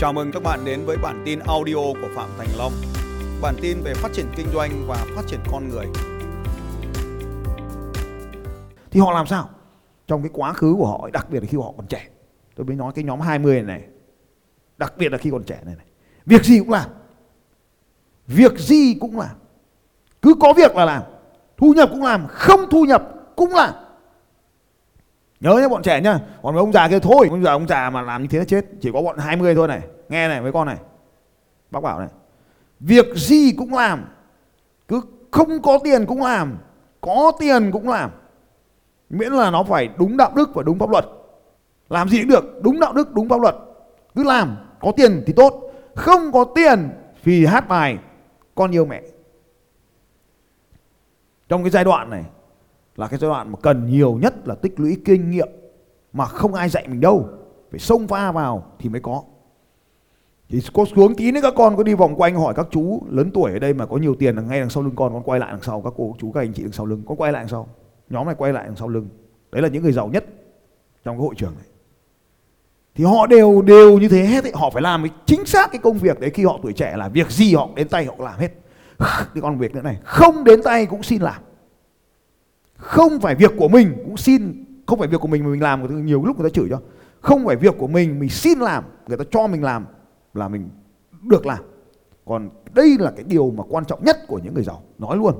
Chào mừng các bạn đến với bản tin audio của Phạm Thành Long. Bản tin về phát triển kinh doanh và phát triển con người. Thì họ làm sao? Trong cái quá khứ của họ, đặc biệt là khi họ còn trẻ. Tôi mới nói cái nhóm 20 này. Đặc biệt là khi còn trẻ này này. Việc gì cũng làm. Việc gì cũng làm. Cứ có việc là làm. Thu nhập cũng làm, không thu nhập cũng làm. Nhớ nhé, bọn trẻ nhá. Còn mấy ông già kia thôi. Ông già ông già mà làm như thế là chết. Chỉ có bọn 20 thôi này. Nghe này, mấy con này. Bác bảo này. Việc gì cũng làm. Cứ không có tiền cũng làm. Có tiền cũng làm. Miễn là nó phải đúng đạo đức và đúng pháp luật. Làm gì cũng được. Đúng đạo đức, đúng pháp luật. Cứ làm. Có tiền thì tốt. Không có tiền Thì hát bài. Con yêu mẹ. Trong cái giai đoạn này là cái giai đoạn mà cần nhiều nhất là tích lũy kinh nghiệm mà không ai dạy mình đâu. Phải xông pha vào thì mới có. Thì có xuống tí nữa các con có đi vòng quanh hỏi các chú lớn tuổi ở đây mà có nhiều tiền là ngay đằng sau lưng con con quay lại đằng sau. Các cô, chú, các anh chị đằng sau lưng, con quay lại đằng sau. Nhóm này quay lại đằng sau lưng. Đấy là những người giàu nhất trong cái hội trường này. Thì họ đều đều như thế hết ấy. họ phải làm chính xác cái công việc đấy khi họ tuổi trẻ là việc gì họ đến tay họ làm hết. Cái con việc nữa này, không đến tay cũng xin làm không phải việc của mình cũng xin, không phải việc của mình mà mình làm nhiều lúc người ta chửi cho. Không phải việc của mình mình xin làm, người ta cho mình làm, là mình được làm. Còn đây là cái điều mà quan trọng nhất của những người giàu. Nói luôn.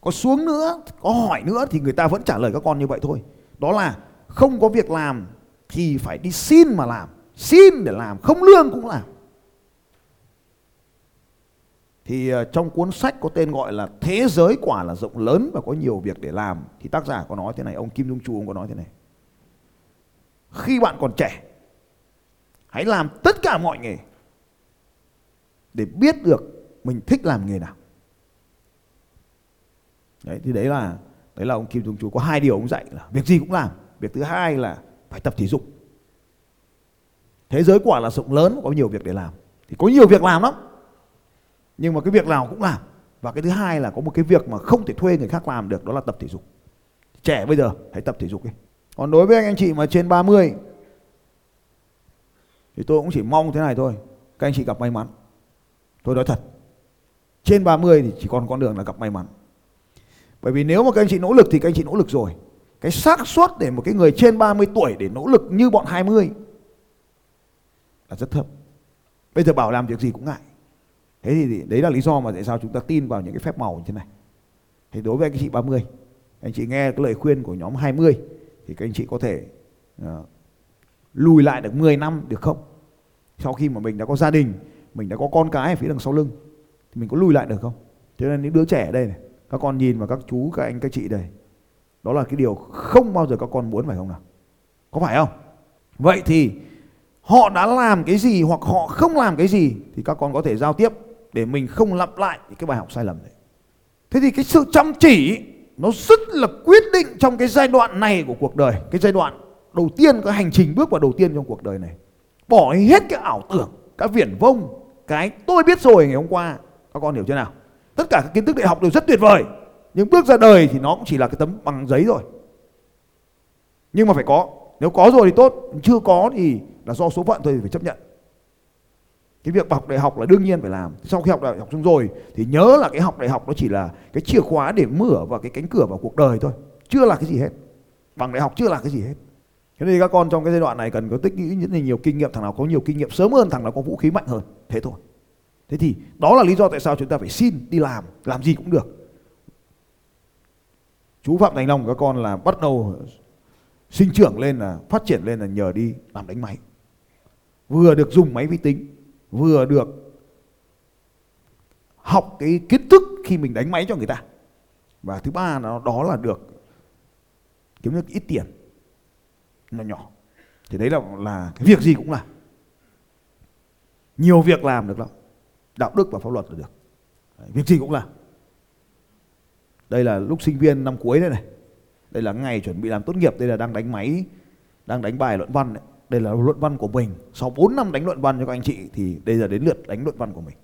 Có xuống nữa, có hỏi nữa thì người ta vẫn trả lời các con như vậy thôi. Đó là không có việc làm thì phải đi xin mà làm. Xin để làm, không lương cũng làm thì ờ, trong cuốn sách có tên gọi là thế giới quả là rộng lớn và có nhiều việc để làm, thì tác giả có nói thế này, ông Kim Jong Chu ông có nói thế này. Khi bạn còn trẻ, hãy làm tất cả mọi nghề để biết được mình thích làm nghề nào. Đấy, thì đấy là đấy là ông Kim Jong Chu. Có hai điều ông dạy là việc gì cũng làm, việc thứ hai là phải tập thể dục. Thế giới quả là rộng lớn có nhiều việc để làm. Thì có nhiều việc làm lắm nhưng mà cái việc nào cũng làm. Và cái thứ hai là có một cái việc mà không thể thuê người khác làm được, đó là tập thể dục. Trẻ bây giờ, hãy tập thể dục đi. Còn đối với anh anh chị mà trên 30 thì tôi cũng chỉ mong thế này thôi. Các anh chị gặp may mắn. Tôi nói thật. Trên 30 thì chỉ còn con đường là gặp may mắn. Bởi vì nếu mà các anh chị nỗ lực thì các anh chị nỗ lực rồi. Cái xác suất để một cái người trên 30 tuổi để nỗ lực như bọn 20 là rất thấp. Bây giờ bảo làm việc gì cũng ngại thế thì đấy là lý do mà tại sao chúng ta tin vào những cái phép màu như thế này. Thì đối với anh chị 30 anh chị nghe cái lời khuyên của nhóm 20 thì các anh chị có thể uh, lùi lại được 10 năm được không? Sau khi mà mình đã có gia đình mình đã có con cái ở phía đằng sau lưng thì mình có lùi lại được không? Cho nên những đứa trẻ ở đây này các con nhìn vào các chú các anh các chị đây đó là cái điều không bao giờ các con muốn phải không nào? Có phải không? Vậy thì họ đã làm cái gì hoặc họ không làm cái gì thì các con có thể giao tiếp để mình không lặp lại những cái bài học sai lầm đấy. Thế thì cái sự chăm chỉ nó rất là quyết định trong cái giai đoạn này của cuộc đời, cái giai đoạn đầu tiên cái hành trình bước vào đầu tiên trong cuộc đời này. Bỏ hết cái ảo tưởng, cái viển vông, cái tôi biết rồi ngày hôm qua. Các con hiểu chưa nào? Tất cả các kiến thức đại học đều rất tuyệt vời, nhưng bước ra đời thì nó cũng chỉ là cái tấm bằng giấy rồi. Nhưng mà phải có, nếu có rồi thì tốt, chưa có thì là do số phận thôi thì phải chấp nhận cái việc học đại học là đương nhiên phải làm. Sau khi học đại học xong rồi, thì nhớ là cái học đại học nó chỉ là cái chìa khóa để mở vào cái cánh cửa vào cuộc đời thôi. Chưa là cái gì hết. Bằng đại học chưa là cái gì hết. Thế nên các con trong cái giai đoạn này cần có tích lũy những nhiều kinh nghiệm, thằng nào có nhiều kinh nghiệm sớm hơn, thằng nào có vũ khí mạnh hơn. Thế thôi. Thế thì đó là lý do tại sao chúng ta phải xin đi làm làm gì cũng được. Chú phạm thành long các con là bắt đầu sinh trưởng lên là, phát triển lên là nhờ đi làm đánh máy. Vừa được dùng máy vi tính vừa được học cái kiến thức khi mình đánh máy cho người ta. Và thứ ba nó đó là được kiếm được ít tiền nó nhỏ. Thì đấy là là cái việc gì cũng là. Nhiều việc làm được lắm. Đạo đức và pháp luật là được. Đấy, việc gì cũng là. Đây là lúc sinh viên năm cuối đây này. Đây là ngày chuẩn bị làm tốt nghiệp. Đây là đang đánh máy đang đánh bài luận văn đấy đây là luận văn của mình. Sau 4 năm đánh luận văn cho các anh chị thì bây giờ đến lượt đánh luận văn của mình.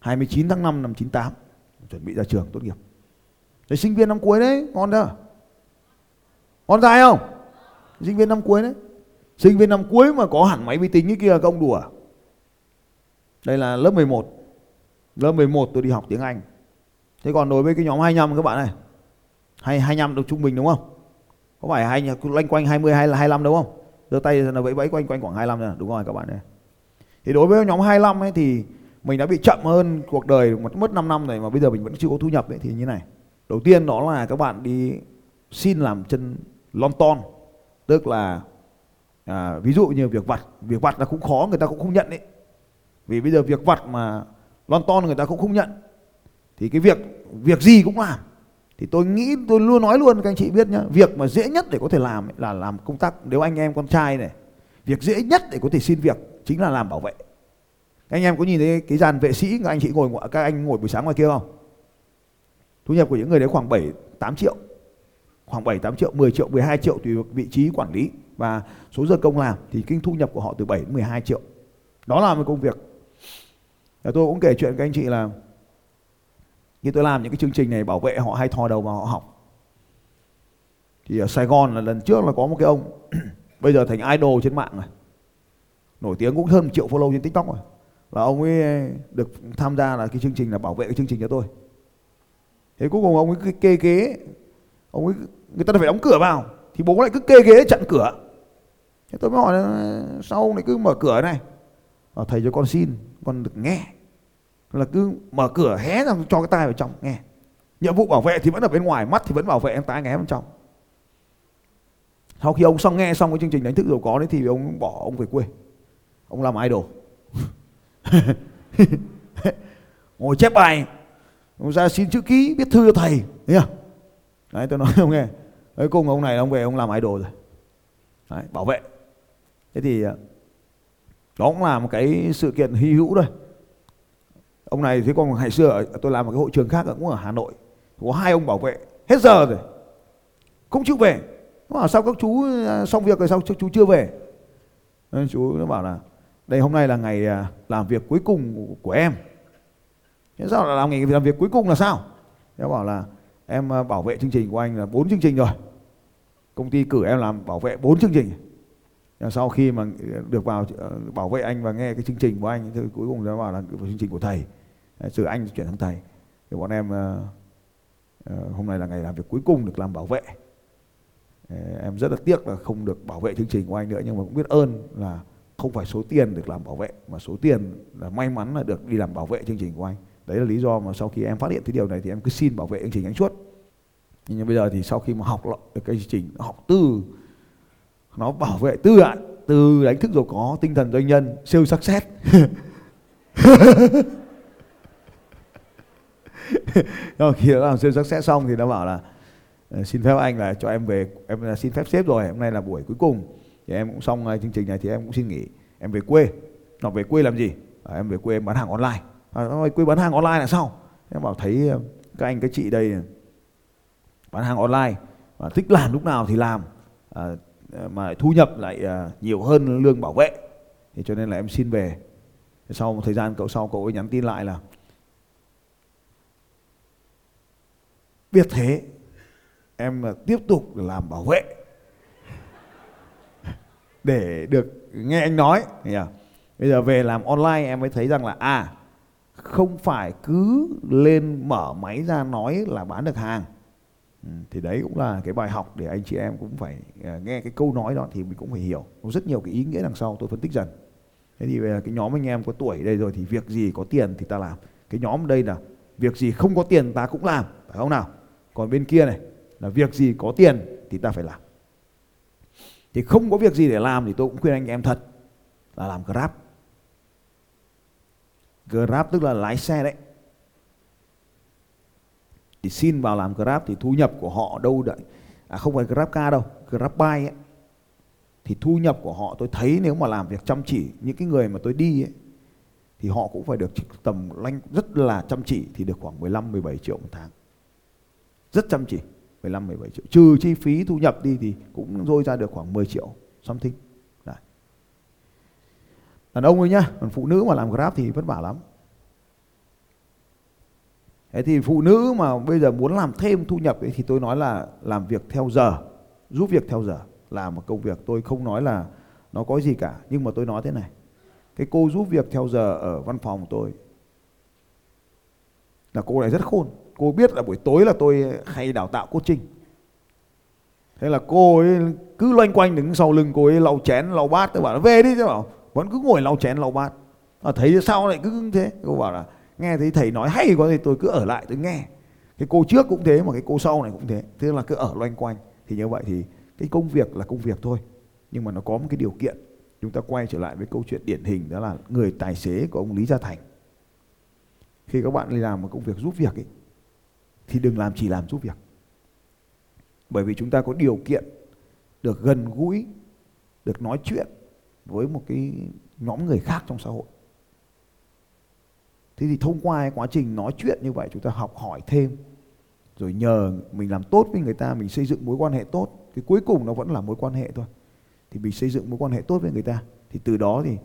29 tháng 5 năm 98 chuẩn bị ra trường, tốt nghiệp. Đấy, sinh viên năm cuối đấy, ngon chưa? Ngon dài không? Sinh viên năm cuối đấy. Sinh viên năm cuối mà có hẳn máy vi tính như kia các ông đùa à? đây là lớp 11 lớp 11 tôi đi học tiếng Anh. Thế còn đối với cái nhóm 25 các bạn này, hay 25 được trung bình đúng không? Có phải hai loanh quanh 20 hay là 25 đúng không? Đưa tay là vẫy vẫy quanh quanh khoảng 25 rồi đúng rồi các bạn này. Thì đối với nhóm 25 ấy thì mình đã bị chậm hơn cuộc đời mất 5 năm rồi mà bây giờ mình vẫn chưa có thu nhập ấy thì như này. Đầu tiên đó là các bạn đi xin làm chân lon ton. Tức là à, ví dụ như việc vặt việc vặt là cũng khó người ta cũng không nhận đấy vì bây giờ việc vặt mà lon ton người ta cũng không nhận. Thì cái việc việc gì cũng làm thì tôi nghĩ, tôi luôn nói luôn các anh chị biết nhá, việc mà dễ nhất để có thể làm là làm công tác, nếu anh em con trai này, việc dễ nhất để có thể xin việc chính là làm bảo vệ. Anh em có nhìn thấy cái dàn vệ sĩ các anh chị ngồi các anh ngồi buổi sáng ngoài kia không? Thu nhập của những người đấy khoảng 7 8 triệu. Khoảng 7 8 triệu 10 triệu 12 triệu tùy vị trí quản lý và số giờ công làm, thì kinh thu nhập của họ từ 7 đến 12 triệu. Đó là một công việc. Và tôi cũng kể chuyện các anh chị là khi tôi làm những cái chương trình này bảo vệ họ hay thò đầu vào họ học. Thì ở Sài Gòn là lần trước là có một cái ông bây giờ thành idol trên mạng rồi. Nổi tiếng cũng hơn một triệu follow trên tiktok rồi. Là ông ấy được tham gia là cái chương trình là bảo vệ cái chương trình cho tôi. Thế cuối cùng ông ấy kê ghế ông ấy người ta phải đóng cửa vào thì bố lại cứ kê ghế chặn cửa. Thế tôi mới hỏi là sau lại cứ mở cửa này? À, thầy cho con xin con được nghe là cứ mở cửa hé ra cho cái tai vào trong nghe. Nhiệm vụ bảo vệ thì vẫn ở bên ngoài mắt thì vẫn bảo vệ em tai nghe bên trong. Sau khi ông xong nghe xong cái chương trình đánh thức giàu có đấy thì ông bỏ ông về quê. Ông làm idol. Ngồi chép bài. Ông ra xin chữ ký viết thư cho thầy. Thấy không đấy tôi nói ông nghe. Cuối cùng ông này ông về ông làm idol rồi. Đấy, bảo vệ. Thế thì ờ, đó cũng là một cái sự kiện hy hữu thôi ông này thế còn ngày xưa tôi làm một cái hội trường khác cũng ở Hà Nội. Có hai ông bảo vệ, hết giờ rồi. Không chịu về. Nó bảo sao các chú à, xong việc rồi sao chú chưa về? Nên chú nó bảo là, đây, hôm nay là ngày à, làm việc cuối cùng của em. Thế sao là làm ngày làm việc cuối cùng là sao? Nó bảo là, em à, bảo vệ chương trình của anh là bốn chương trình rồi. Công ty cử em làm bảo vệ bốn chương trình sau khi mà ờ, được vào ờ, bảo vệ anh và nghe cái chương trình của anh, thì cuối cùng nó bảo là chương trình của thầy. Từ anh chuyển sang thầy. Thì bọn em ờ, hôm nay là ngày làm việc cuối cùng được làm bảo vệ. Em rất là tiếc là không được bảo vệ chương trình của anh nữa, nhưng mà cũng biết ơn là không phải số tiền được làm bảo vệ, mà số tiền là may mắn là được đi làm bảo vệ chương trình của anh. Đấy là lý do mà sau khi em phát hiện cái điều này thì em cứ xin bảo vệ chương trình anh suốt. Nhưng bây giờ thì sau khi mà học được cái chương trình, học từ nó bảo vệ tư ạ từ đánh thức rồi có tinh thần doanh nhân siêu sắc xét rồi khi nó làm siêu sắc xét xong thì nó bảo là ờ, xin phép anh là cho em về em xin phép sếp rồi hôm nay là buổi cuối cùng. Thì em cũng xong ờ, chương trình này thì em cũng xin nghỉ. Em về quê. Nó về quê làm gì? À, em về quê em bán hàng online. À, nói quê bán hàng online là sao? Em bảo thấy ờ, các anh các chị đây bán hàng online và thích làm lúc nào thì làm. À, Ờ, mà thu nhập lại ờ, nhiều hơn lương bảo vệ. Thì cho nên là em xin về. Sau một thời gian cậu, sau cậu ấy nhắn tin lại là, biết thế, em ờ, tiếp tục làm bảo vệ. Để được nghe anh nói bây giờ về làm online em mới thấy rằng là à không phải cứ lên mở máy ra nói là bán được hàng ừ, thì đấy cũng là cái bài học để anh chị em cũng phải à, nghe cái câu nói đó thì mình cũng phải hiểu. Có rất nhiều cái ý nghĩa đằng sau tôi phân tích dần. Thế thì về cái nhóm anh em có tuổi đây rồi thì việc gì có tiền thì ta làm. Cái nhóm đây là việc gì không có tiền ta cũng làm phải không nào? Còn bên kia này là việc gì có tiền thì ta phải làm. Thì không có việc gì để làm thì tôi cũng khuyên anh em thật là làm grab. Grab tức là lái xe đấy thì xin vào làm grab thì thu nhập của họ đâu đấy à không phải grab car đâu, grab bike ấy thì thu nhập của họ tôi thấy nếu mà làm việc chăm chỉ, những cái người mà tôi đi ấy, thì họ cũng phải được tầm lanh rất là chăm chỉ thì được khoảng 15 17 triệu một tháng. Rất chăm chỉ. 15 17 triệu trừ chi phí thu nhập đi thì cũng rơi ra được khoảng 10 triệu, something Đấy. đàn ông thôi nhá, còn phụ nữ mà làm grab thì vất vả lắm Thế thì phụ nữ mà bây giờ muốn làm thêm thu nhập ấy, thì tôi nói là làm việc theo giờ giúp việc theo giờ là một công việc. Tôi không nói là nó có gì cả. Nhưng mà tôi nói thế này cái cô giúp việc theo giờ ở văn phòng của tôi là cô này rất khôn. Cô biết là buổi tối là tôi hay đào tạo coaching. Thế là cô ấy cứ loanh quanh đứng sau lưng cô ấy lau chén lau bát. Tôi bảo là về đi. Tôi bảo vẫn cứ ngồi lau chén lau bát. À, thấy sao lại cứ thế? Cô bảo là nghe thấy thầy nói hay quá thì tôi cứ ở lại tôi nghe. Cái cô trước cũng thế mà cái cô sau này cũng thế. Tức là cứ ở loanh quanh. Thì như vậy thì cái công việc là công việc thôi. Nhưng mà nó có một cái điều kiện. Chúng ta quay trở lại với câu chuyện điển hình đó là người tài xế của ông Lý Gia Thành. Khi các bạn đi làm một công việc giúp việc ấy, thì đừng làm chỉ làm giúp việc. Bởi vì chúng ta có điều kiện được gần gũi được nói chuyện với một cái nhóm người khác trong xã hội thế thì thông qua cái quá trình nói chuyện như vậy, chúng ta học hỏi thêm, rồi nhờ mình làm tốt với người ta, mình xây dựng mối quan hệ tốt, thì cuối cùng nó vẫn là mối quan hệ thôi. Thì mình xây dựng mối quan hệ tốt với người ta, thì từ đó thì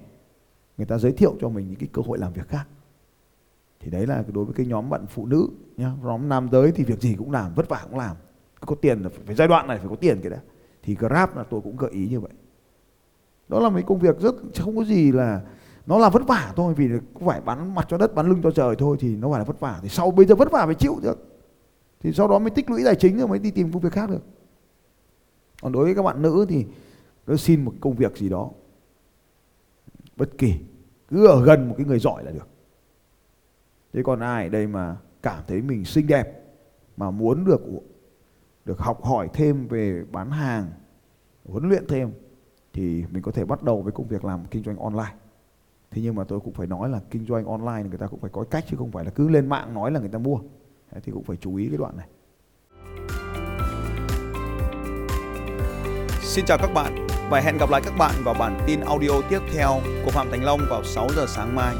người ta giới thiệu cho mình những cái cơ hội làm việc khác. Thì đấy là đối với cái nhóm bạn phụ nữ nhá, nhóm nam giới thì việc gì cũng làm, vất vả cũng làm. Có tiền là phải giai đoạn này phải có tiền cái đã. Thì grab là tôi cũng gợi ý như vậy. Đó là mấy công việc rất, không có gì là nó là vất vả thôi, vì cũng phải bắn mặt cho đất, bắn lưng cho trời thôi thì nó phải là vất vả. Thì sau, bây giờ vất vả phải chịu được. Thì sau đó mới tích lũy tài chính rồi mới đi tìm công việc khác được. Còn đối với các bạn nữ thì cứ xin một công việc gì đó bất kỳ, cứ ở gần một cái người giỏi là được. Thế còn ai ở đây mà cảm thấy mình xinh đẹp, mà muốn được được học hỏi thêm về bán hàng, huấn luyện thêm, thì mình có thể bắt đầu với công việc làm kinh doanh online thế nhưng mà tôi cũng phải nói là kinh doanh online người ta cũng phải có cách chứ không phải là cứ lên mạng nói là người ta mua thì cũng phải chú ý cái đoạn này Xin chào các bạn và hẹn gặp lại các bạn vào bản tin audio tiếp theo của Phạm Thành Long vào 6 giờ sáng mai.